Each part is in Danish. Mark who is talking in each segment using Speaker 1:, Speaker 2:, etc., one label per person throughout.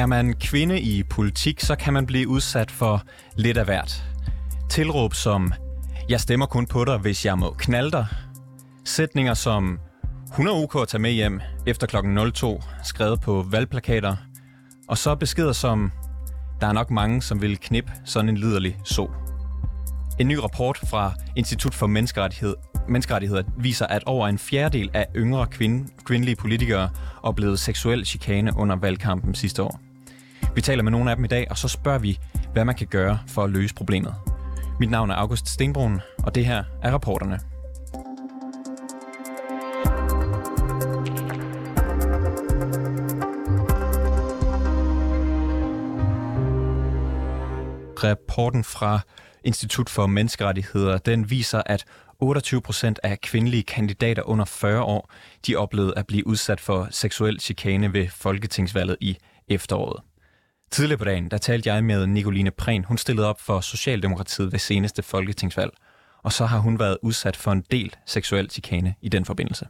Speaker 1: Er man kvinde i politik, så kan man blive udsat for lidt af hvert. Tilråb som, jeg stemmer kun på dig, hvis jeg må knalde dig. Sætninger som, hun er ok at tage med hjem efter kl. 02, skrevet på valgplakater. Og så beskeder som, der er nok mange, som vil knip sådan en liderlig så. En ny rapport fra Institut for Menneskerettighed, Menneskerettigheder viser, at over en fjerdedel af yngre kvinde, kvindelige politikere oplevede seksuel chikane under valgkampen sidste år. Vi taler med nogle af dem i dag, og så spørger vi, hvad man kan gøre for at løse problemet. Mit navn er August Stenbrun, og det her er rapporterne. Rapporten fra Institut for Menneskerettigheder, den viser, at 28 procent af kvindelige kandidater under 40 år, de oplevede at blive udsat for seksuel chikane ved folketingsvalget i efteråret. Tidligere på dagen, der talte jeg med Nicoline Prehn. Hun stillede op for Socialdemokratiet ved seneste folketingsvalg. Og så har hun været udsat for en del seksuel chikane i den forbindelse.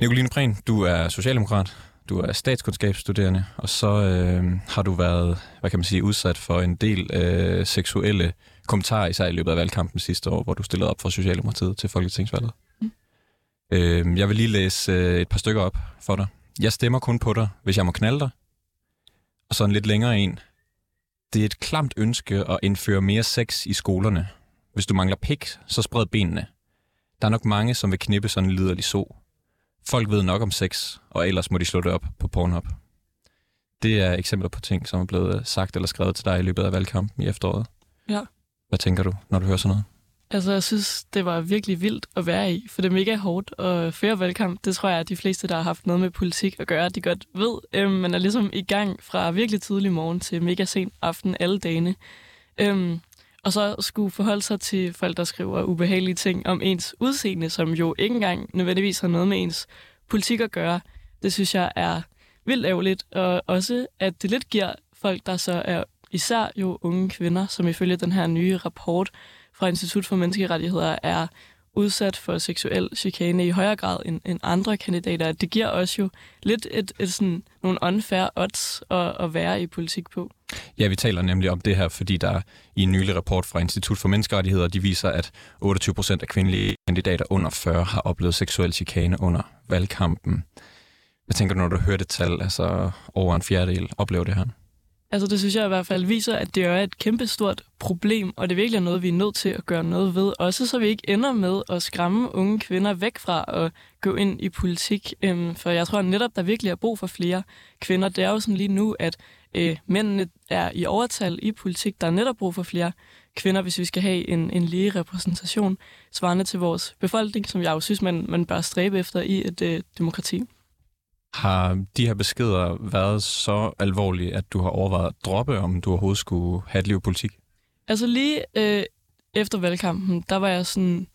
Speaker 1: Nicoline Prehn, du er socialdemokrat, du er statskundskabsstuderende, og så øh, har du været, hvad kan man sige, udsat for en del øh, seksuelle kommentarer, især i løbet af valgkampen sidste år, hvor du stillede op for Socialdemokratiet til Folketingsvalget. Mm. Øh, jeg vil lige læse øh, et par stykker op for dig. Jeg stemmer kun på dig, hvis jeg må knalde dig. Og så en lidt længere en. Det er et klamt ønske at indføre mere sex i skolerne. Hvis du mangler pik, så spred benene. Der er nok mange, som vil knippe sådan en liderlig så. Folk ved nok om sex, og ellers må de slå det op på Pornhub. Det er eksempler på ting, som er blevet sagt eller skrevet til dig i løbet af valgkampen i efteråret.
Speaker 2: Ja.
Speaker 1: Hvad tænker du, når du hører sådan noget?
Speaker 2: Altså, jeg synes, det var virkelig vildt at være i, for det er mega hårdt at føre valgkamp. Det tror jeg, at de fleste, der har haft noget med politik at gøre, de godt ved. Øhm, man er ligesom i gang fra virkelig tidlig morgen til mega sen aften alle dagene. Øhm, og så skulle forholde sig til folk, der skriver ubehagelige ting om ens udseende, som jo ikke engang nødvendigvis har noget med ens politik at gøre. Det synes jeg er vildt ærgerligt, og også, at det lidt giver folk, der så er især jo unge kvinder, som ifølge den her nye rapport fra Institut for Menneskerettigheder er udsat for seksuel chikane i højere grad end, end andre kandidater. Det giver også jo lidt et, et sådan, nogle unfair odds at, at være i politik på.
Speaker 1: Ja, vi taler nemlig om det her, fordi der i en nylig rapport fra Institut for Menneskerettigheder, de viser, at 28 procent af kvindelige kandidater under 40 har oplevet seksuel chikane under valgkampen. Hvad tænker du, når du hører det tal, altså over en fjerdedel oplever det her?
Speaker 2: Altså det synes jeg i hvert fald viser, at det er et kæmpestort problem, og det er virkelig noget, vi er nødt til at gøre noget ved. Også så vi ikke ender med at skræmme unge kvinder væk fra at gå ind i politik. Øhm, for jeg tror netop, der virkelig er brug for flere kvinder. Det er jo sådan lige nu, at øh, mændene er i overtal i politik. Der er netop brug for flere kvinder, hvis vi skal have en, en lige repræsentation svarende til vores befolkning, som jeg jo synes, man, man bør stræbe efter i et øh, demokrati.
Speaker 1: Har de her beskeder været så alvorlige, at du har overvejet at droppe, om du overhovedet skulle have et liv i politik?
Speaker 2: Altså lige øh, efter valgkampen, der var jeg sådan,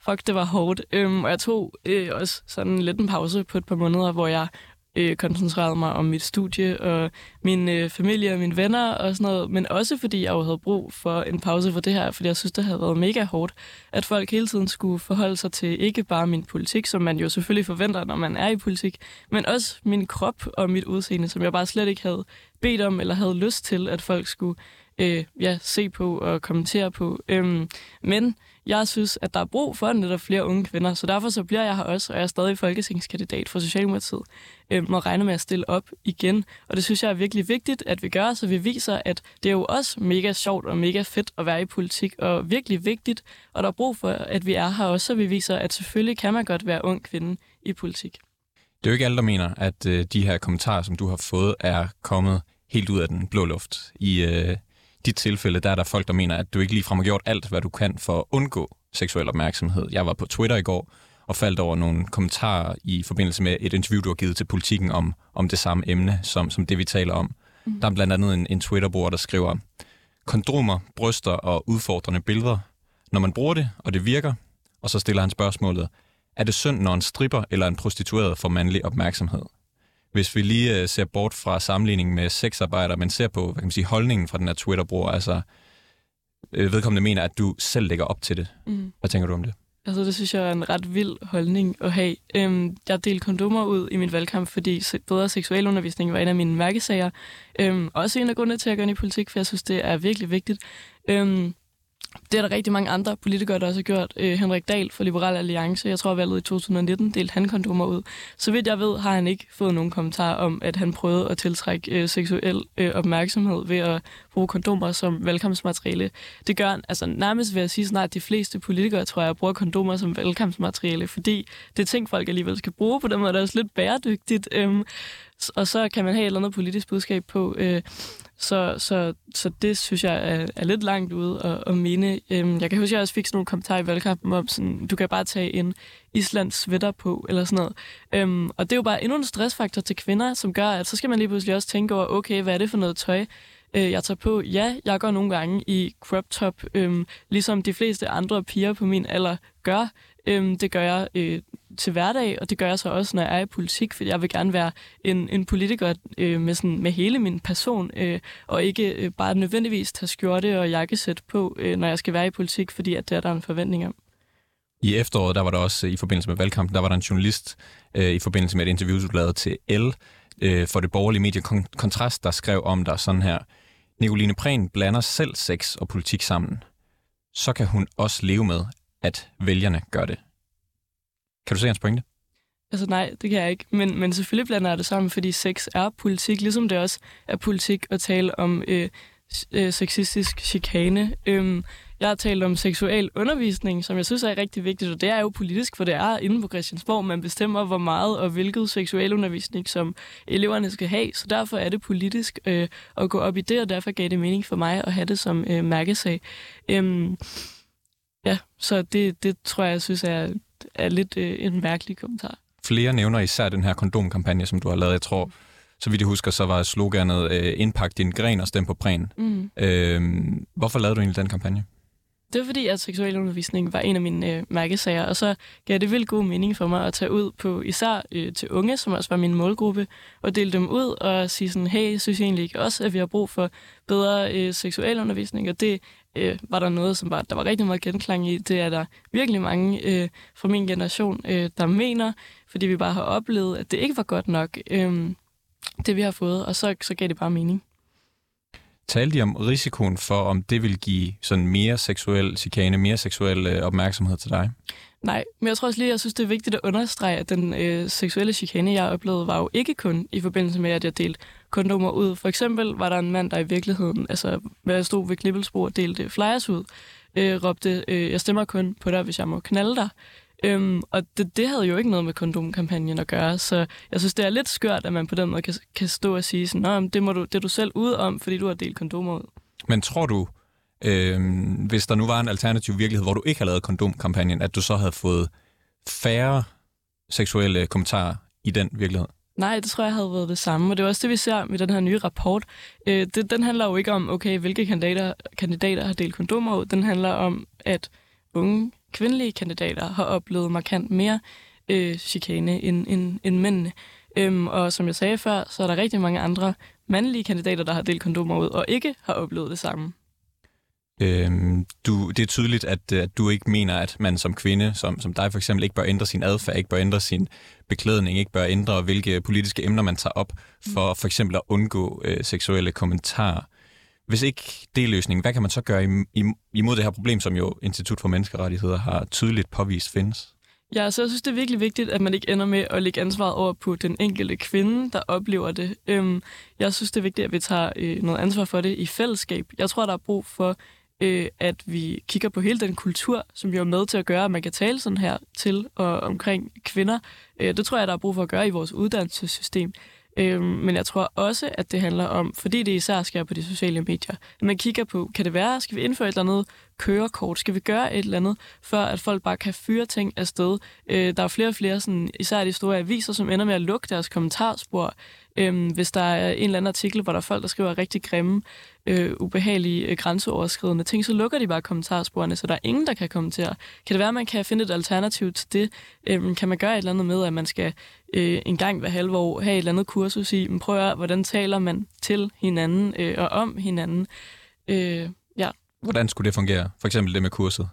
Speaker 2: fuck, det var hårdt. Øhm, og jeg tog øh, også sådan lidt en pause på et par måneder, hvor jeg øh, koncentrerede mig om mit studie og min øh, familie og mine venner og sådan noget, men også fordi jeg jo havde brug for en pause for det her, fordi jeg synes, det havde været mega hårdt, at folk hele tiden skulle forholde sig til ikke bare min politik, som man jo selvfølgelig forventer, når man er i politik, men også min krop og mit udseende, som jeg bare slet ikke havde bedt om eller havde lyst til, at folk skulle øh, ja, se på og kommentere på. Øhm, men jeg synes, at der er brug for netop flere unge kvinder, så derfor så bliver jeg her også, og jeg er stadig folketingskandidat for Socialdemokratiet, øh, må regne med at stille op igen. Og det synes jeg er virkelig vigtigt, at vi gør, så vi viser, at det er jo også mega sjovt og mega fedt at være i politik, og virkelig vigtigt, og der er brug for, at vi er her også, så vi viser, at selvfølgelig kan man godt være ung kvinde i politik.
Speaker 1: Det er jo ikke alle, der mener, at øh, de her kommentarer, som du har fået, er kommet helt ud af den blå luft. I øh, dit tilfælde, der er der folk, der mener, at du ikke ligefrem har gjort alt, hvad du kan for at undgå seksuel opmærksomhed. Jeg var på Twitter i går og faldt over nogle kommentarer i forbindelse med et interview, du har givet til politikken om, om det samme emne, som, som det vi taler om. Mm. Der er blandt andet en, en Twitter-bruger, der skriver, kondomer, bryster og udfordrende billeder. Når man bruger det, og det virker, og så stiller han spørgsmålet, er det synd, når en stripper eller en prostitueret får mandlig opmærksomhed? Hvis vi lige uh, ser bort fra sammenligningen med sexarbejder, men ser på hvad kan man sige, holdningen fra den her Twitter-bruger, altså øh, vedkommende mener, at du selv lægger op til det. Mm. Hvad tænker du om det?
Speaker 2: Altså, det synes jeg er en ret vild holdning at have. Øhm, jeg delte kondomer ud i min valgkamp, fordi bedre seksualundervisning var en af mine mærkesager. Øhm, også en af grundene til at gøre i politik, for jeg synes, det er virkelig vigtigt. Øhm, det er der rigtig mange andre politikere, der også har gjort. Øh, Henrik Dahl fra Liberal Alliance, jeg tror valget i 2019, delte han kondomer ud. Så vidt jeg ved, har han ikke fået nogen kommentar om, at han prøvede at tiltrække øh, seksuel øh, opmærksomhed ved at bruge kondomer som valgkampsmateriale. Det gør han, altså nærmest ved at sige snart, at de fleste politikere, tror jeg, bruger kondomer som valgkampsmateriale, fordi det er ting, folk alligevel skal bruge på den måde, der er også lidt bæredygtigt. Øhm, og så kan man have et eller andet politisk budskab på. Øh, så, så, så det synes jeg er, er lidt langt ude at, at mene. Øhm, jeg kan huske, at jeg også fik sådan nogle kommentarer i valgkampen om, sådan, du kan bare tage en Islands sweater på, eller sådan noget. Øhm, og det er jo bare endnu en stressfaktor til kvinder, som gør, at så skal man lige pludselig også tænke over, okay, hvad er det for noget tøj, øh, jeg tager på? Ja, jeg går nogle gange i crop top, øhm, ligesom de fleste andre piger på min alder gør. Øhm, det gør jeg øh, til hverdag, og det gør jeg så også, når jeg er i politik, fordi jeg vil gerne være en, en politiker øh, med, sådan, med hele min person, øh, og ikke øh, bare nødvendigvis tage skjorte og jakkesæt på, øh, når jeg skal være i politik, fordi at det er der en forventning om.
Speaker 1: I efteråret, der var der også øh, i forbindelse med valgkampen, der var der en journalist øh, i forbindelse med et interview, du lavede til L øh, for det borgerlige medie Kontrast, der skrev om dig sådan her. Nicoline Prehn blander selv sex og politik sammen. Så kan hun også leve med, at vælgerne gør det. Kan du se hans pointe?
Speaker 2: Altså nej, det kan jeg ikke. Men, men selvfølgelig blander jeg det sammen, fordi sex er politik, ligesom det også er politik at tale om øh, øh, sexistisk chikane. Øhm, jeg har talt om seksuel undervisning, som jeg synes er rigtig vigtigt, og det er jo politisk, for det er inde på Christiansborg, man bestemmer, hvor meget og hvilket seksuel undervisning, som eleverne skal have. Så derfor er det politisk øh, at gå op i det, og derfor gav det mening for mig at have det som øh, mærkesag. Øhm, ja, så det, det tror jeg, jeg synes er er lidt øh, en mærkelig kommentar.
Speaker 1: Flere nævner især den her kondomkampagne, som du har lavet. Jeg tror, så vidt jeg husker, så var sloganet øh, indpak din gren og stem på præn. Mm. Øh, hvorfor lavede du egentlig den kampagne?
Speaker 2: Det var fordi, at seksualundervisning var en af mine øh, mærkesager, og så gav det vildt god mening for mig at tage ud på især øh, til unge, som også var min målgruppe, og dele dem ud og sige sådan, hey, synes jeg egentlig ikke også, at vi har brug for bedre øh, seksualundervisning, og det øh, var der noget, som var, der var rigtig meget genklang i. Det er der virkelig mange øh, fra min generation, øh, der mener, fordi vi bare har oplevet, at det ikke var godt nok, øh, det vi har fået, og så, så gav det bare mening.
Speaker 1: Talte de om risikoen for, om det vil give sådan mere seksuel chikane, mere seksuel øh, opmærksomhed til dig?
Speaker 2: Nej, men jeg tror også lige, jeg synes, det er vigtigt at understrege, at den øh, seksuelle chikane, jeg oplevede, var jo ikke kun i forbindelse med, at jeg delte kondomer ud. For eksempel var der en mand, der i virkeligheden, altså hvad jeg stod ved knibbelsbord og delte flyers ud, øh, råbte, øh, jeg stemmer kun på dig, hvis jeg må knalde dig. Øhm, og det, det havde jo ikke noget med kondomkampagnen at gøre, så jeg synes, det er lidt skørt, at man på den måde kan, kan stå og sige sådan, det, må du, det er du selv ud om, fordi du har delt kondomer ud.
Speaker 1: Men tror du, øh, hvis der nu var en alternativ virkelighed, hvor du ikke har lavet kondomkampagnen, at du så havde fået færre seksuelle kommentarer i den virkelighed?
Speaker 2: Nej, det tror jeg havde været det samme, og det er også det, vi ser med den her nye rapport. Øh, det, den handler jo ikke om, okay, hvilke kandidater, kandidater har delt kondomer ud. Den handler om, at unge kvindelige kandidater har oplevet markant mere øh, chikane end, end, end mændene. Øhm, og som jeg sagde før, så er der rigtig mange andre mandlige kandidater, der har delt kondomer ud, og ikke har oplevet det samme.
Speaker 1: Øhm, du, det er tydeligt, at, at du ikke mener, at man som kvinde, som, som dig for eksempel, ikke bør ændre sin adfærd, ikke bør ændre sin beklædning, ikke bør ændre, hvilke politiske emner man tager op, for for eksempel at undgå øh, seksuelle kommentarer. Hvis ikke det er løsningen, hvad kan man så gøre imod det her problem, som jo Institut for Menneskerettigheder har tydeligt påvist findes?
Speaker 2: Ja, så jeg synes, det er virkelig vigtigt, at man ikke ender med at lægge ansvaret over på den enkelte kvinde, der oplever det. Øhm, jeg synes, det er vigtigt, at vi tager øh, noget ansvar for det i fællesskab. Jeg tror, der er brug for, øh, at vi kigger på hele den kultur, som jo er med til at gøre, at man kan tale sådan her til og omkring kvinder. Øh, det tror jeg, der er brug for at gøre i vores uddannelsessystem. Øhm, men jeg tror også, at det handler om, fordi det især sker på de sociale medier, at man kigger på, kan det være, skal vi indføre et eller andet kørekort? Skal vi gøre et eller andet, før at folk bare kan fyre ting afsted? Øh, der er flere og flere, sådan, især de store aviser, som ender med at lukke deres kommentarspor, øh, hvis der er en eller anden artikel, hvor der er folk, der skriver rigtig grimme, øh, ubehagelige, øh, grænseoverskridende ting, så lukker de bare kommentarsporene, så der er ingen, der kan kommentere. Kan det være, at man kan finde et alternativ til det? Øh, kan man gøre et eller andet med, at man skal øh, en gang hver halve år have et eller andet kursus i, men prøv at hvordan taler man til hinanden øh, og om hinanden?
Speaker 1: Øh, ja. Hvordan skulle det fungere? For eksempel det med kurset?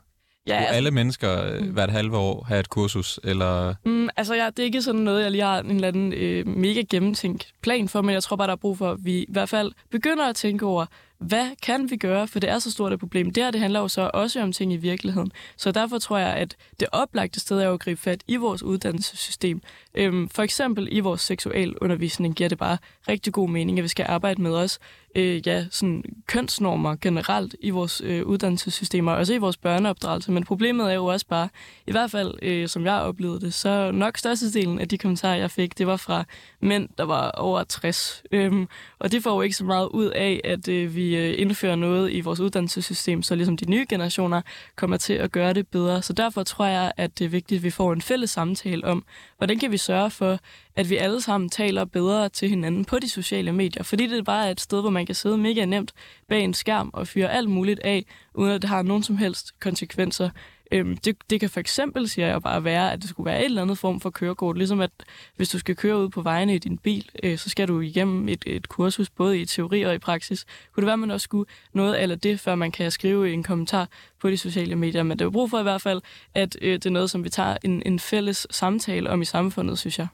Speaker 1: Ja, altså, alle mennesker øh, mm. hvert halve år have et kursus, eller...
Speaker 2: Mm, altså, ja, det er ikke sådan noget, jeg lige har en eller anden øh, mega gennemtænkt plan for, men jeg tror bare, der er brug for, at vi i hvert fald begynder at tænke over, hvad kan vi gøre, for det er så stort et problem. Det her det handler jo så også om ting i virkeligheden. Så derfor tror jeg, at det oplagte sted er at gribe fat i vores uddannelsessystem. Øhm, for eksempel i vores seksualundervisning giver det bare rigtig god mening, at vi skal arbejde med os øh, ja, sådan kønsnormer generelt i vores øh, uddannelsessystemer, også i vores børneopdragelse. Men problemet er jo også bare, i hvert fald øh, som jeg oplevede det, så nok størstedelen af de kommentarer, jeg fik, det var fra mænd, der var over 60. Øhm, og det får jo ikke så meget ud af, at øh, vi øh, indfører noget i vores uddannelsessystem, så ligesom de nye generationer kommer til at gøre det bedre. Så derfor tror jeg, at det er vigtigt, at vi får en fælles samtale om, hvordan kan vi sørge for, at vi alle sammen taler bedre til hinanden på de sociale medier. Fordi det bare er et sted, hvor man kan sidde mega nemt bag en skærm og fyre alt muligt af, uden at det har nogen som helst konsekvenser. Øhm, det, det kan for eksempel, siger jeg bare, være, at det skulle være et eller andet form for kørekort. Ligesom at hvis du skal køre ud på vejene i din bil, øh, så skal du igennem et, et kursus, både i teori og i praksis. Kunne det være, at man også skulle noget eller det, før man kan skrive en kommentar på de sociale medier. Men det er brug for i hvert fald, at øh, det er noget, som vi tager en, en fælles samtale om i samfundet, synes jeg.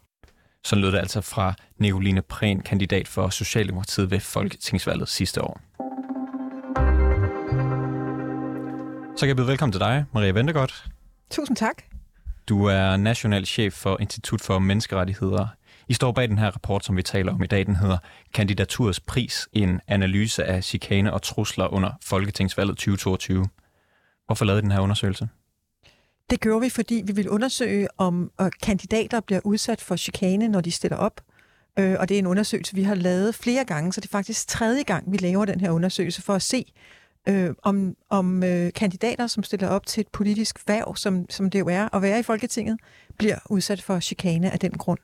Speaker 1: Så lød det altså fra Nicoline Prehn, kandidat for Socialdemokratiet ved Folketingsvalget sidste år. Så kan jeg byde velkommen til dig, Maria Ventegodt.
Speaker 3: Tusind tak.
Speaker 1: Du er national chef for Institut for Menneskerettigheder. I står bag den her rapport, som vi taler om i dag. Den hedder Kandidaturs pris, en analyse af chikane og trusler under Folketingsvalget 2022. Hvorfor lavede I den her undersøgelse?
Speaker 3: Det gjorde vi, fordi vi vil undersøge, om øh, kandidater bliver udsat for chikane, når de stiller op. Øh, og det er en undersøgelse, vi har lavet flere gange, så det er faktisk tredje gang, vi laver den her undersøgelse for at se, øh, om, om øh, kandidater, som stiller op til et politisk værv, som, som det jo er at være i Folketinget, bliver udsat for chikane af den grund.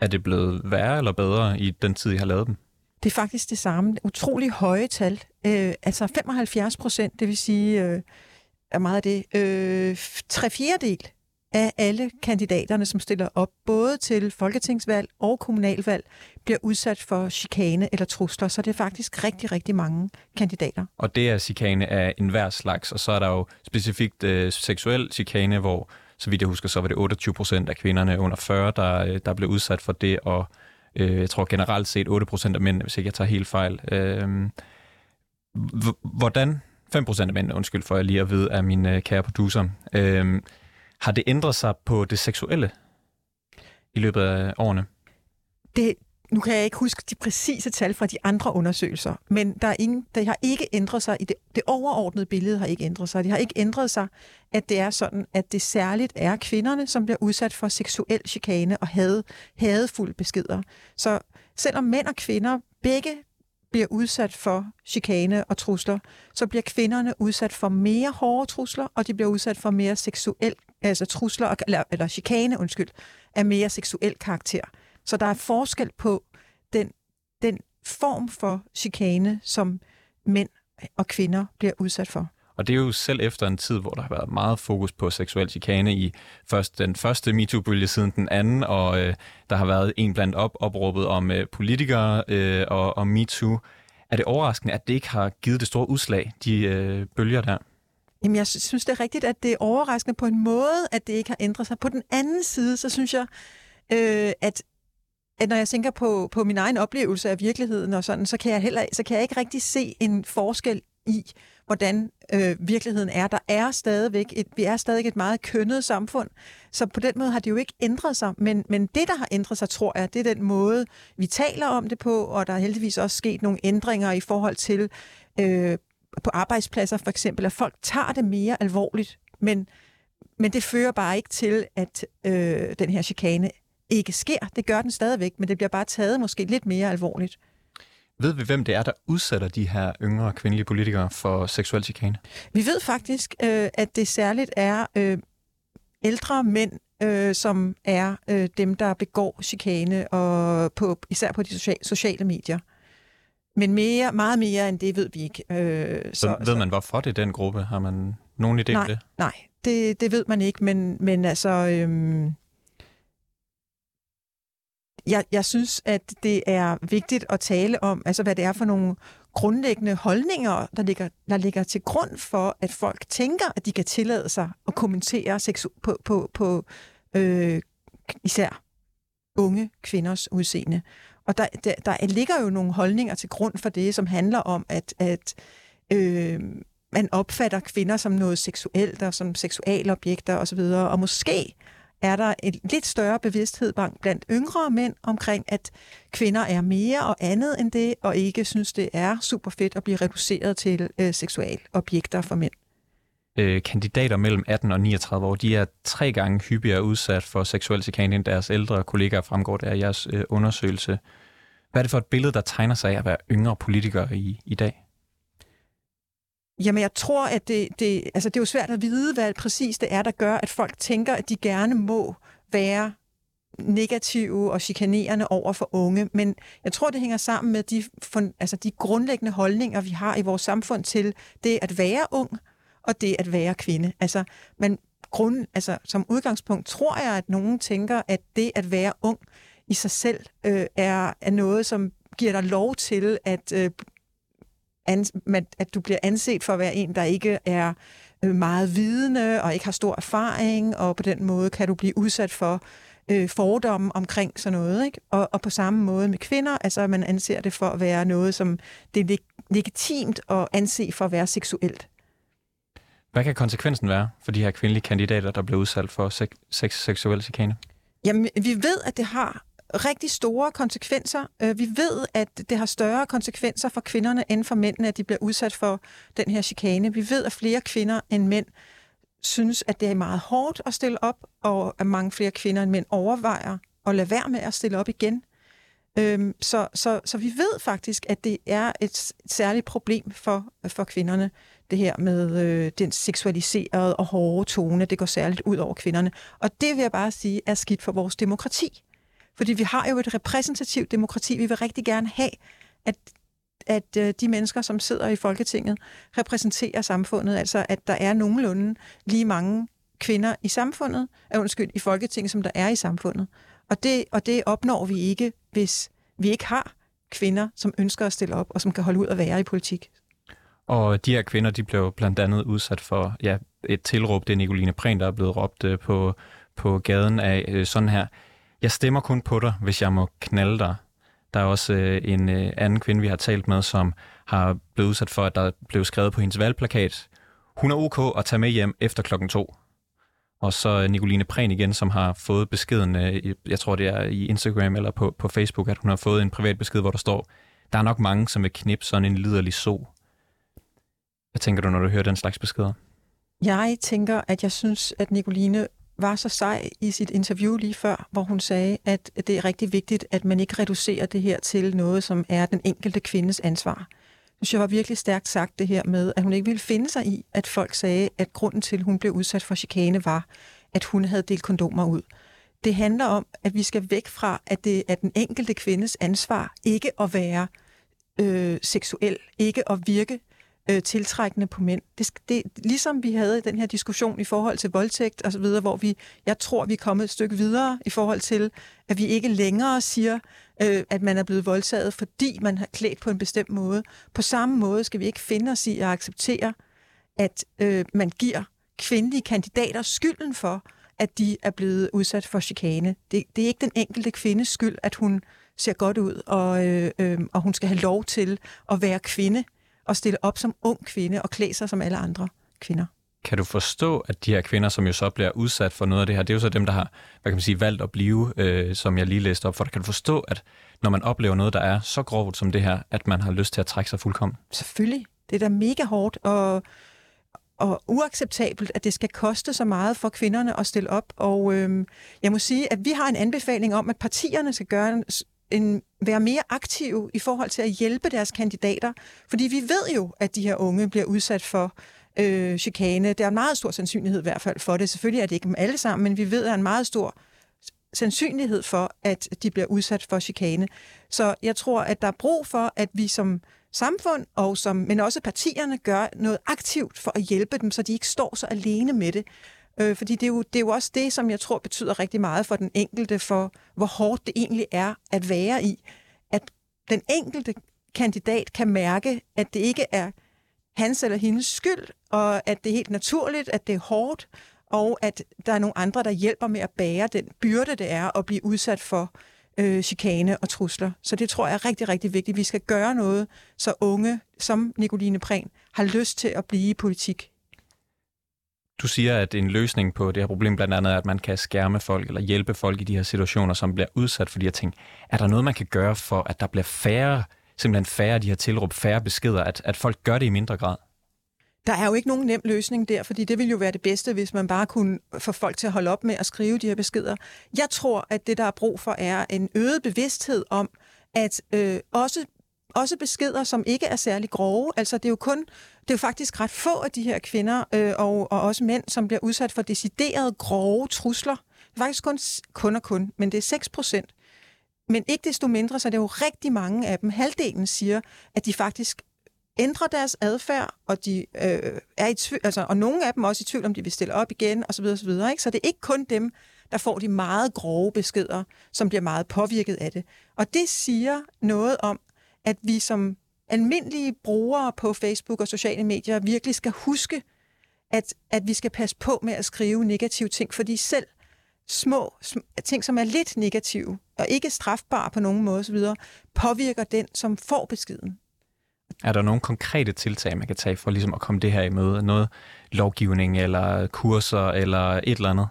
Speaker 1: Er det blevet værre eller bedre i den tid, I har lavet dem?
Speaker 3: Det er faktisk det samme. Utrolig høje tal. Øh, altså 75 procent, det vil sige... Øh, er meget af det, øh, tre fjerdedel af alle kandidaterne, som stiller op både til folketingsvalg og kommunalvalg, bliver udsat for chikane eller trusler, så det er faktisk rigtig, rigtig mange kandidater.
Speaker 1: Og det er chikane af enhver slags, og så er der jo specifikt øh, seksuel chikane, hvor, så vidt jeg husker, så var det 28 procent af kvinderne under 40, der, øh, der blev udsat for det, og øh, jeg tror generelt set 8 procent af mænd, hvis ikke jeg tager helt fejl. Øh, hvordan 5% af mændene, undskyld for jeg lige at vide af min øh, kære producer. Øh, har det ændret sig på det seksuelle i løbet af årene?
Speaker 3: Det, nu kan jeg ikke huske de præcise tal fra de andre undersøgelser, men der, er ingen, der har ikke ændret sig i det, det overordnede billede har ikke ændret sig. Det har ikke ændret sig, at det er sådan, at det særligt er kvinderne, som bliver udsat for seksuel chikane og had, hadefulde beskeder. Så selvom mænd og kvinder begge bliver udsat for chikane og trusler, så bliver kvinderne udsat for mere hårde trusler, og de bliver udsat for mere seksuel, altså trusler, eller, eller chikane, undskyld, af mere seksuel karakter. Så der er forskel på den, den form for chikane, som mænd og kvinder bliver udsat for.
Speaker 1: Og det er jo selv efter en tid, hvor der har været meget fokus på seksuel chikane i først den første MeToo-bølge siden den anden, og øh, der har været en blandt op opråbet om øh, politikere øh, og, og MeToo. Er det overraskende, at det ikke har givet det store udslag, de øh, bølger der?
Speaker 3: Jamen, jeg synes, det er rigtigt, at det er overraskende på en måde, at det ikke har ændret sig. På den anden side, så synes jeg, øh, at at når jeg tænker på, på min egen oplevelse af virkeligheden og sådan, så kan jeg heller så kan jeg ikke rigtig se en forskel i, hvordan øh, virkeligheden er. Der er stadigvæk et, vi er stadig et meget kønnet samfund, så på den måde har det jo ikke ændret sig. Men, men det, der har ændret sig, tror jeg, det er den måde, vi taler om det på, og der er heldigvis også sket nogle ændringer i forhold til øh, på arbejdspladser for eksempel, at folk tager det mere alvorligt. Men, men det fører bare ikke til, at øh, den her chikane ikke sker. Det gør den stadigvæk, men det bliver bare taget måske lidt mere alvorligt.
Speaker 1: Ved vi, hvem det er, der udsætter de her yngre kvindelige politikere for seksuel chikane?
Speaker 3: Vi ved faktisk, øh, at det særligt er øh, ældre mænd, øh, som er øh, dem, der begår chikane, og på, især på de sociale, sociale medier. Men mere, meget mere end det ved vi ikke.
Speaker 1: Øh, så, så ved man, hvorfor det er den gruppe? Har man nogen idé
Speaker 3: nej,
Speaker 1: om det?
Speaker 3: Nej, det, det ved man ikke, men, men altså... Øh, jeg, jeg synes, at det er vigtigt at tale om, altså hvad det er for nogle grundlæggende holdninger, der ligger, der ligger til grund for, at folk tænker, at de kan tillade sig at kommentere seksu- på, på, på øh, især unge kvinders udseende. Og der, der, der ligger jo nogle holdninger til grund for det, som handler om, at, at øh, man opfatter kvinder som noget seksuelt og som seksualobjekter osv., og måske er der en lidt større bevidsthed blandt yngre mænd omkring, at kvinder er mere og andet end det, og ikke synes, det er super fedt at blive reduceret til øh, seksualobjekter for mænd.
Speaker 1: Øh, kandidater mellem 18 og 39 år, de er tre gange hyppigere udsat for seksuel chikane end deres ældre kollegaer, fremgår det af jeres øh, undersøgelse. Hvad er det for et billede, der tegner sig af at være yngre politikere i, i dag?
Speaker 3: Jamen, jeg tror, at det, det, altså, det er jo svært at vide, hvad præcis det er, der gør, at folk tænker, at de gerne må være negative og chikanerende over for unge, men jeg tror, det hænger sammen med de, altså de grundlæggende holdninger, vi har i vores samfund til det at være ung og det at være kvinde. Altså, man grund, altså, som udgangspunkt tror jeg, at nogen tænker, at det at være ung i sig selv øh, er, er noget, som giver dig lov til at øh, at du bliver anset for at være en, der ikke er øh, meget vidende og ikke har stor erfaring, og på den måde kan du blive udsat for øh, fordomme omkring sådan noget. Ikke? Og, og på samme måde med kvinder, altså man anser det for at være noget, som det er leg- legitimt at anse for at være seksuelt.
Speaker 1: Hvad kan konsekvensen være for de her kvindelige kandidater, der bliver udsat for sex, sex seksuel chikane?
Speaker 3: Jamen, vi ved, at det har rigtig store konsekvenser. Øh, vi ved, at det har større konsekvenser for kvinderne end for mændene, at de bliver udsat for den her chikane. Vi ved, at flere kvinder end mænd synes, at det er meget hårdt at stille op, og at mange flere kvinder end mænd overvejer at lade være med at stille op igen. Øhm, så, så, så vi ved faktisk, at det er et særligt problem for, for kvinderne, det her med øh, den seksualiserede og hårde tone, det går særligt ud over kvinderne. Og det vil jeg bare sige er skidt for vores demokrati. Fordi vi har jo et repræsentativt demokrati. Vi vil rigtig gerne have, at, at øh, de mennesker, som sidder i Folketinget, repræsenterer samfundet. Altså, at der er nogenlunde lige mange kvinder i samfundet, øh, undskyld, i Folketinget, som der er i samfundet. Og det, og det opnår vi ikke, hvis vi ikke har kvinder, som ønsker at stille op, og som kan holde ud at være i politik.
Speaker 1: Og de her kvinder, de blev blandt andet udsat for ja, et tilråb, det er Nicoline Prehn, der er blevet råbt øh, på, på gaden af øh, sådan her. Jeg stemmer kun på dig, hvis jeg må knalde dig. Der er også øh, en øh, anden kvinde, vi har talt med, som har blevet udsat for, at der blev skrevet på hendes valgplakat, hun er ok at tage med hjem efter klokken to. Og så Nicoline Prehn igen, som har fået beskeden, øh, jeg tror det er i Instagram eller på, på Facebook, at hun har fået en privat besked, hvor der står, der er nok mange, som vil knippe sådan en liderlig so. Hvad tænker du, når du hører den slags beskeder?
Speaker 3: Jeg tænker, at jeg synes, at Nicoline var så sej i sit interview lige før, hvor hun sagde, at det er rigtig vigtigt, at man ikke reducerer det her til noget, som er den enkelte kvindes ansvar. Jeg synes, jeg var virkelig stærkt sagt det her med, at hun ikke ville finde sig i, at folk sagde, at grunden til, at hun blev udsat for chikane, var, at hun havde delt kondomer ud. Det handler om, at vi skal væk fra, at det er den enkelte kvindes ansvar ikke at være øh, seksuel, ikke at virke øh, tiltrækkende på mænd. Det, det, ligesom vi havde den her diskussion i forhold til voldtægt osv., hvor vi, jeg tror, vi er kommet et stykke videre i forhold til, at vi ikke længere siger, øh, at man er blevet voldtaget, fordi man har klædt på en bestemt måde. På samme måde skal vi ikke finde os i at acceptere, at øh, man giver kvindelige kandidater skylden for, at de er blevet udsat for chikane. Det, det er ikke den enkelte kvindes skyld, at hun ser godt ud, og, øh, øh, og hun skal have lov til at være kvinde at stille op som ung kvinde og klæde sig som alle andre kvinder.
Speaker 1: Kan du forstå, at de her kvinder, som jo så bliver udsat for noget af det her, det er jo så dem, der har hvad kan man sige, valgt at blive, øh, som jeg lige læste op for. Kan du forstå, at når man oplever noget, der er så grovt som det her, at man har lyst til at trække sig fuldkommen?
Speaker 3: Selvfølgelig. Det er da mega hårdt og, og uacceptabelt, at det skal koste så meget for kvinderne at stille op. Og øh, jeg må sige, at vi har en anbefaling om, at partierne skal gøre en en, være mere aktive i forhold til at hjælpe deres kandidater. Fordi vi ved jo, at de her unge bliver udsat for øh, chikane. Der er en meget stor sandsynlighed i hvert fald for det. Selvfølgelig er det ikke dem alle sammen, men vi ved, at der er en meget stor sandsynlighed for, at de bliver udsat for chikane. Så jeg tror, at der er brug for, at vi som samfund, og som, men også partierne, gør noget aktivt for at hjælpe dem, så de ikke står så alene med det. Øh, fordi det er, jo, det er jo også det, som jeg tror betyder rigtig meget for den enkelte, for hvor hårdt det egentlig er at være i. At den enkelte kandidat kan mærke, at det ikke er hans eller hendes skyld, og at det er helt naturligt, at det er hårdt, og at der er nogle andre, der hjælper med at bære den byrde, det er at blive udsat for øh, chikane og trusler. Så det tror jeg er rigtig, rigtig vigtigt. Vi skal gøre noget, så unge som Nicoline Prehn har lyst til at blive i politik.
Speaker 1: Du siger, at en løsning på det her problem blandt andet er, at man kan skærme folk eller hjælpe folk i de her situationer, som bliver udsat for de her ting. Er der noget, man kan gøre for, at der bliver færre, simpelthen færre de her tilråb, færre beskeder, at, at folk gør det i mindre grad?
Speaker 3: Der er jo ikke nogen nem løsning der, fordi det ville jo være det bedste, hvis man bare kunne få folk til at holde op med at skrive de her beskeder. Jeg tror, at det, der er brug for, er en øget bevidsthed om, at øh, også også beskeder, som ikke er særlig grove. Altså, det er jo kun, det er jo faktisk ret få af de her kvinder øh, og, og også mænd, som bliver udsat for deciderede grove trusler. Det er faktisk kun, kun og kun, men det er 6 procent. Men ikke desto mindre, så er det jo rigtig mange af dem. Halvdelen siger, at de faktisk ændrer deres adfærd, og de øh, er i tvivl, altså, og nogle af dem også i tvivl, om de vil stille op igen, osv. osv. Ikke? Så det er ikke kun dem, der får de meget grove beskeder, som bliver meget påvirket af det. Og det siger noget om, at vi som almindelige brugere på Facebook og sociale medier virkelig skal huske, at, at vi skal passe på med at skrive negative ting, fordi selv små ting, som er lidt negative og ikke strafbare på nogen måde osv., påvirker den, som får beskeden.
Speaker 1: Er der nogle konkrete tiltag, man kan tage for ligesom at komme det her i møde? Noget lovgivning eller kurser eller et eller andet?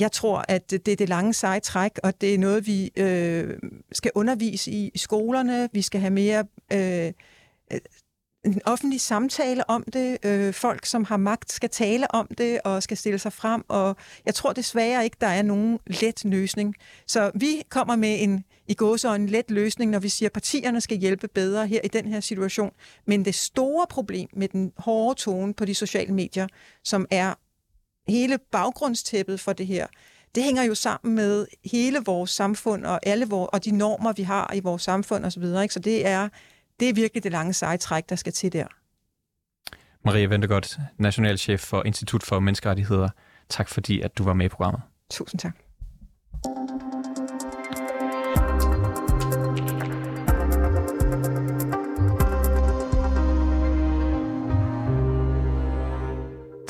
Speaker 3: Jeg tror, at det er det lange seje træk, og det er noget, vi øh, skal undervise i, i skolerne. Vi skal have mere øh, øh, en offentlig samtale om det. Øh, folk, som har magt, skal tale om det og skal stille sig frem. Og jeg tror desværre ikke, der er nogen let løsning. Så vi kommer med en i gåsøjne let løsning, når vi siger, at partierne skal hjælpe bedre her i den her situation. Men det store problem med den hårde tone på de sociale medier, som er hele baggrundstæppet for det her, det hænger jo sammen med hele vores samfund og alle vores, og de normer, vi har i vores samfund osv. Så, så det er, det er virkelig det lange seje træk, der skal til der.
Speaker 1: Maria Ventegodt, nationalchef for Institut for Menneskerettigheder. Tak fordi, at du var med i programmet.
Speaker 3: Tusind tak.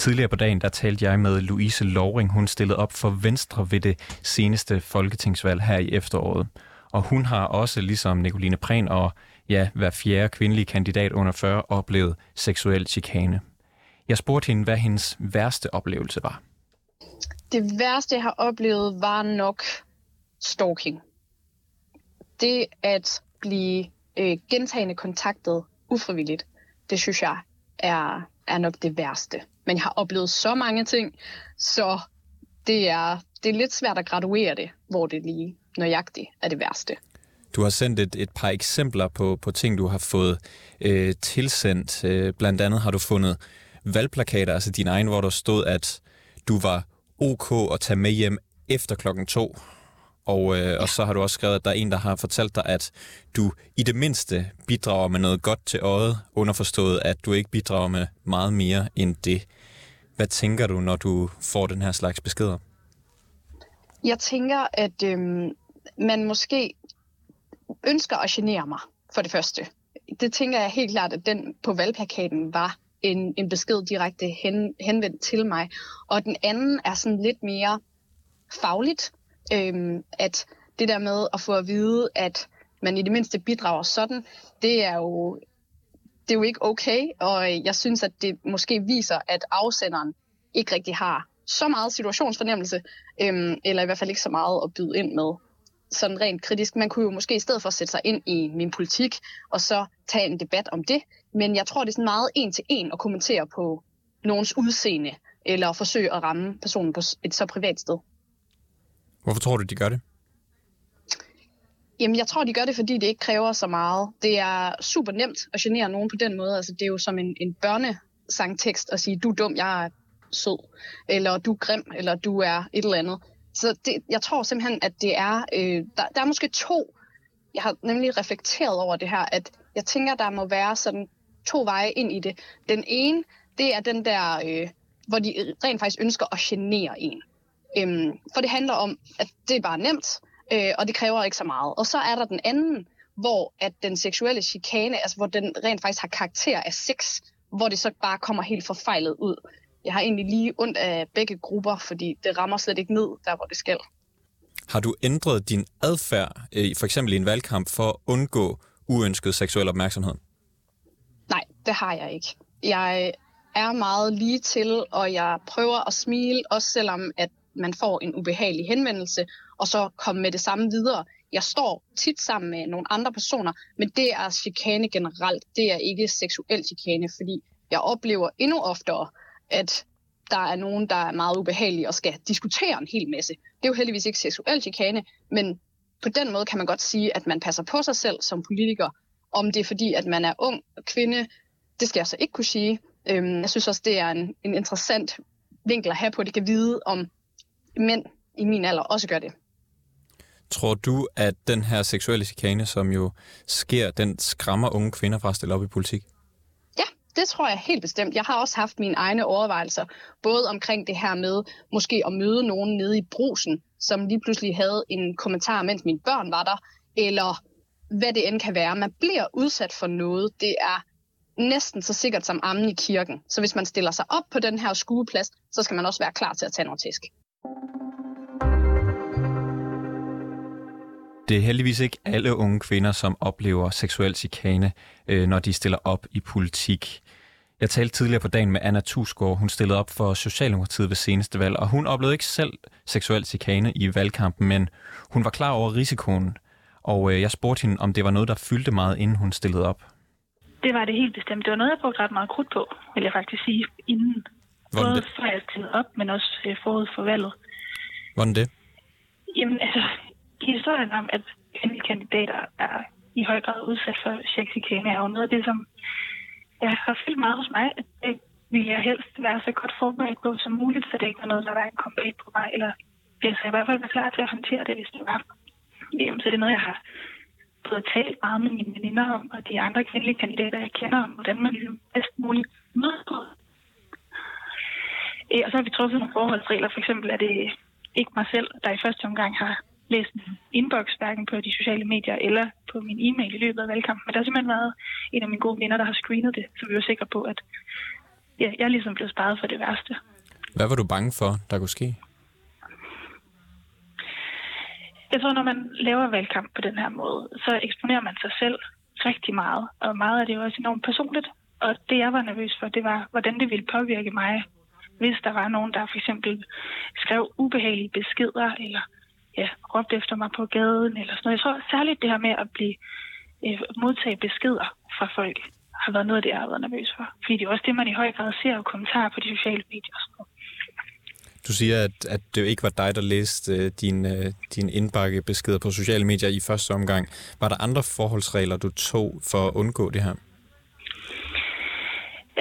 Speaker 1: Tidligere på dagen, der talte jeg med Louise Loring. Hun stillede op for Venstre ved det seneste folketingsvalg her i efteråret. Og hun har også, ligesom Nicoline Prehn og ja, hver fjerde kvindelige kandidat under 40, oplevet seksuel chikane. Jeg spurgte hende, hvad hendes værste oplevelse var.
Speaker 4: Det værste, jeg har oplevet, var nok stalking. Det at blive øh, gentagende kontaktet ufrivilligt, det synes jeg er, er nok det værste. Men jeg har oplevet så mange ting, så det er, det er lidt svært at graduere det, hvor det lige nøjagtigt er det værste.
Speaker 1: Du har sendt et, et par eksempler på, på ting, du har fået øh, tilsendt. Øh, blandt andet har du fundet valgplakater, altså din egen, hvor der stod, at du var ok at tage med hjem efter klokken to. Og, øh, og så har du også skrevet, at der er en, der har fortalt dig, at du i det mindste bidrager med noget godt til øjet, underforstået, at du ikke bidrager med meget mere end det. Hvad tænker du, når du får den her slags beskeder?
Speaker 4: Jeg tænker, at øh, man måske ønsker at genere mig, for det første. Det tænker jeg helt klart, at den på valgplakaten var en, en besked direkte hen, henvendt til mig. Og den anden er sådan lidt mere fagligt, øhm, at det der med at få at vide, at man i det mindste bidrager sådan, det er jo, det er jo ikke okay, og øh, jeg synes, at det måske viser, at afsenderen ikke rigtig har så meget situationsfornemmelse, øhm, eller i hvert fald ikke så meget at byde ind med sådan rent kritisk. Man kunne jo måske i stedet for sætte sig ind i min politik, og så tage en debat om det. Men jeg tror, det er sådan meget en til en at kommentere på nogens udseende, eller forsøge at ramme personen på et så privat sted.
Speaker 1: Hvorfor tror du, de gør det?
Speaker 4: Jamen, jeg tror, de gør det, fordi det ikke kræver så meget. Det er super nemt at genere nogen på den måde. Altså, det er jo som en, en børnesangtekst at sige, du er dum, jeg er sød, eller du er grim, eller du er et eller andet. Så det, jeg tror simpelthen, at det er, øh, der, der er måske to, jeg har nemlig reflekteret over det her, at jeg tænker, der må være sådan to veje ind i det. Den ene, det er den der, øh, hvor de rent faktisk ønsker at genere en. Øhm, for det handler om, at det er bare nemt, øh, og det kræver ikke så meget. Og så er der den anden, hvor at den seksuelle chikane, altså hvor den rent faktisk har karakter af sex, hvor det så bare kommer helt forfejlet ud. Jeg har egentlig lige ondt af begge grupper, fordi det rammer slet ikke ned, der hvor det skal.
Speaker 1: Har du ændret din adfærd, øh, for eksempel i en valgkamp, for at undgå uønsket seksuel opmærksomhed?
Speaker 4: Nej, det har jeg ikke. Jeg er meget lige til, og jeg prøver at smile, også selvom at man får en ubehagelig henvendelse, og så komme med det samme videre. Jeg står tit sammen med nogle andre personer, men det er chikane generelt. Det er ikke seksuel chikane, fordi jeg oplever endnu oftere, at der er nogen, der er meget ubehagelige og skal diskutere en hel masse. Det er jo heldigvis ikke seksuel chikane, men på den måde kan man godt sige, at man passer på sig selv som politiker. Om det er fordi, at man er ung og kvinde, det skal jeg så ikke kunne sige. Øhm, jeg synes også, det er en, en interessant vinkel at have på, at det kan vide, om mænd i min alder også gør det.
Speaker 1: Tror du, at den her seksuelle chikane, som jo sker, den skræmmer unge kvinder fra at stille op i politik?
Speaker 4: Ja, det tror jeg helt bestemt. Jeg har også haft mine egne overvejelser, både omkring det her med måske at møde nogen nede i brusen, som lige pludselig havde en kommentar, mens mine børn var der, eller hvad det end kan være. Man bliver udsat for noget. Det er næsten så sikkert som ammen i kirken. Så hvis man stiller sig op på den her skueplads, så skal man også være klar til at tage nogle tæsk.
Speaker 1: Det er heldigvis ikke alle unge kvinder, som oplever seksuel chikane, øh, når de stiller op i politik. Jeg talte tidligere på dagen med Anna Tusgaard. Hun stillede op for Socialdemokratiet ved seneste valg, og hun oplevede ikke selv seksuel chikane i valgkampen, men hun var klar over risikoen. Og øh, jeg spurgte hende, om det var noget, der fyldte meget, inden hun stillede op.
Speaker 5: Det var det helt bestemt. Det var noget, jeg brugte ret meget krudt på, vil jeg faktisk sige, inden.
Speaker 1: Hvordan
Speaker 5: Både
Speaker 1: det?
Speaker 5: før jeg stillede op, men også øh, forud for valget.
Speaker 1: Hvordan det?
Speaker 5: Jamen altså, historien om, at kvindelige kandidater er i høj grad udsat for chikane, er jo noget af det, som jeg har fyldt meget hos mig. At det vil jeg helst være så godt forberedt på som muligt, så det ikke var noget, der var en komplet på mig, eller jeg skal i hvert fald være klar til at håndtere det, hvis det var. Jamen, så det er noget, jeg har både talt meget med mine veninder om, og de andre kvindelige kandidater, jeg kender om, hvordan man bedst muligt møder Og så har vi truffet nogle forholdsregler. For eksempel er det ikke mig selv, der i første omgang har læst en inbox, hverken på de sociale medier eller på min e-mail i løbet af valgkampen. Men der har simpelthen været en af mine gode venner, der har screenet det, så vi var sikre på, at ja, jeg er ligesom blevet sparet for det værste.
Speaker 1: Hvad var du bange for, der kunne ske?
Speaker 5: Jeg tror, når man laver valgkamp på den her måde, så eksponerer man sig selv rigtig meget. Og meget af det er jo også enormt personligt. Og det, jeg var nervøs for, det var, hvordan det ville påvirke mig, hvis der var nogen, der for eksempel skrev ubehagelige beskeder, eller ja, råbte efter mig på gaden, eller sådan noget. Jeg tror særligt det her med at blive øh, modtage beskeder fra folk, har været noget af det, jeg har været nervøs for. Fordi det er også det, man i høj grad ser og kommentarer på de sociale medier og sådan noget.
Speaker 1: Du siger, at, at det ikke var dig, der læste øh, din, øh, din indbakkebeskeder på sociale medier i første omgang. Var der andre forholdsregler, du tog for at undgå det her?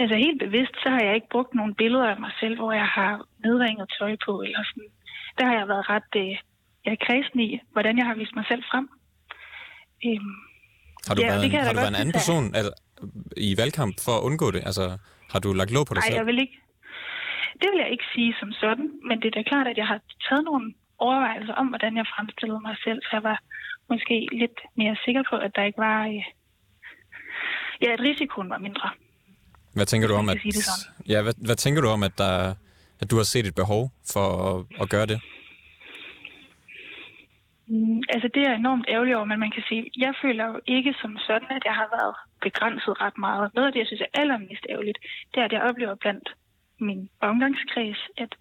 Speaker 5: Altså helt bevidst, så har jeg ikke brugt nogle billeder af mig selv, hvor jeg har nedringet tøj på, eller sådan. Der har jeg været ret øh, jeg er kredsen i, hvordan jeg har vist mig selv frem. Øhm,
Speaker 1: Har du
Speaker 5: Ja,
Speaker 1: været, en, har du været en anden person altså, i valgkamp for at undgå det? Altså, har du lagt låg på dig
Speaker 5: Nej,
Speaker 1: selv?
Speaker 5: jeg vil ikke. Det vil jeg ikke sige som sådan, men det er da klart, at jeg har taget nogle overvejelser om, hvordan jeg fremstillede mig selv, så jeg var måske lidt mere sikker på, at der ikke var... Øh, ja, at risikoen var mindre.
Speaker 1: Hvad tænker du om, at, ja, hvad, hvad tænker du om, at, der, at du har set et behov for at, at gøre det?
Speaker 5: Mm, altså det er jeg enormt ærgerlig over, men man kan sige, jeg føler jo ikke som sådan, at jeg har været begrænset ret meget. Noget af det, jeg synes er allermest ærgerligt, det er, at jeg oplever blandt min omgangskreds, at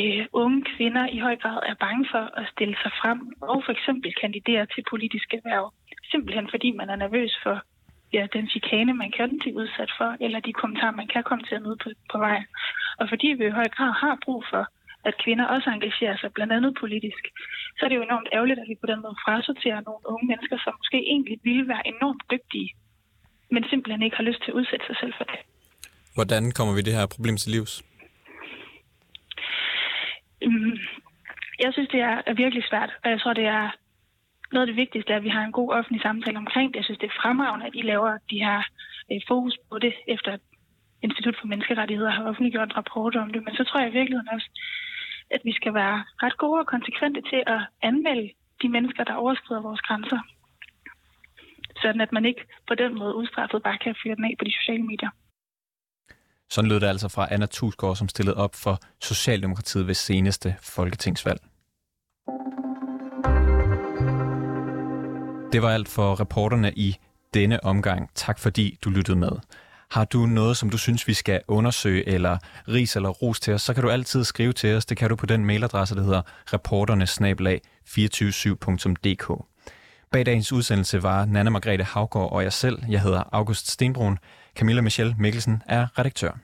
Speaker 5: øh, unge kvinder i høj grad er bange for at stille sig frem og for eksempel kandidere til politiske erhverv. Simpelthen fordi man er nervøs for ja, den chikane, man kan blive udsat for, eller de kommentarer, man kan komme til at møde på, på vejen. Og fordi vi i høj grad har brug for, at kvinder også engagerer sig, blandt andet politisk, så er det jo enormt ærgerligt, at vi på den måde frasorterer nogle unge mennesker, som måske egentlig ville være enormt dygtige, men simpelthen ikke har lyst til at udsætte sig selv for det.
Speaker 1: Hvordan kommer vi det her problem til livs?
Speaker 5: Mm, Jeg synes, det er er virkelig svært, og jeg tror, det er noget af det vigtigste, at vi har en god offentlig samtale omkring det. Jeg synes, det er fremragende, at I laver de her øh, fokus på det, efter Institut for Menneskerettigheder har offentliggjort en rapport om det. Men så tror jeg i virkeligheden også, at vi skal være ret gode og konsekvente til at anmelde de mennesker, der overskrider vores grænser. Sådan at man ikke på den måde udstraffet bare kan fyre den af på de sociale medier.
Speaker 1: Sådan lød det altså fra Anna Tusgaard, som stillede op for Socialdemokratiet ved seneste folketingsvalg. Det var alt for reporterne i denne omgang. Tak fordi du lyttede med. Har du noget, som du synes, vi skal undersøge, eller ris eller ros til os, så kan du altid skrive til os. Det kan du på den mailadresse, der hedder reporternesnablag247.dk. Bag dagens udsendelse var Nana Margrethe Havgård og jeg selv. Jeg hedder August Stenbrun. Camilla Michelle Mikkelsen er redaktør.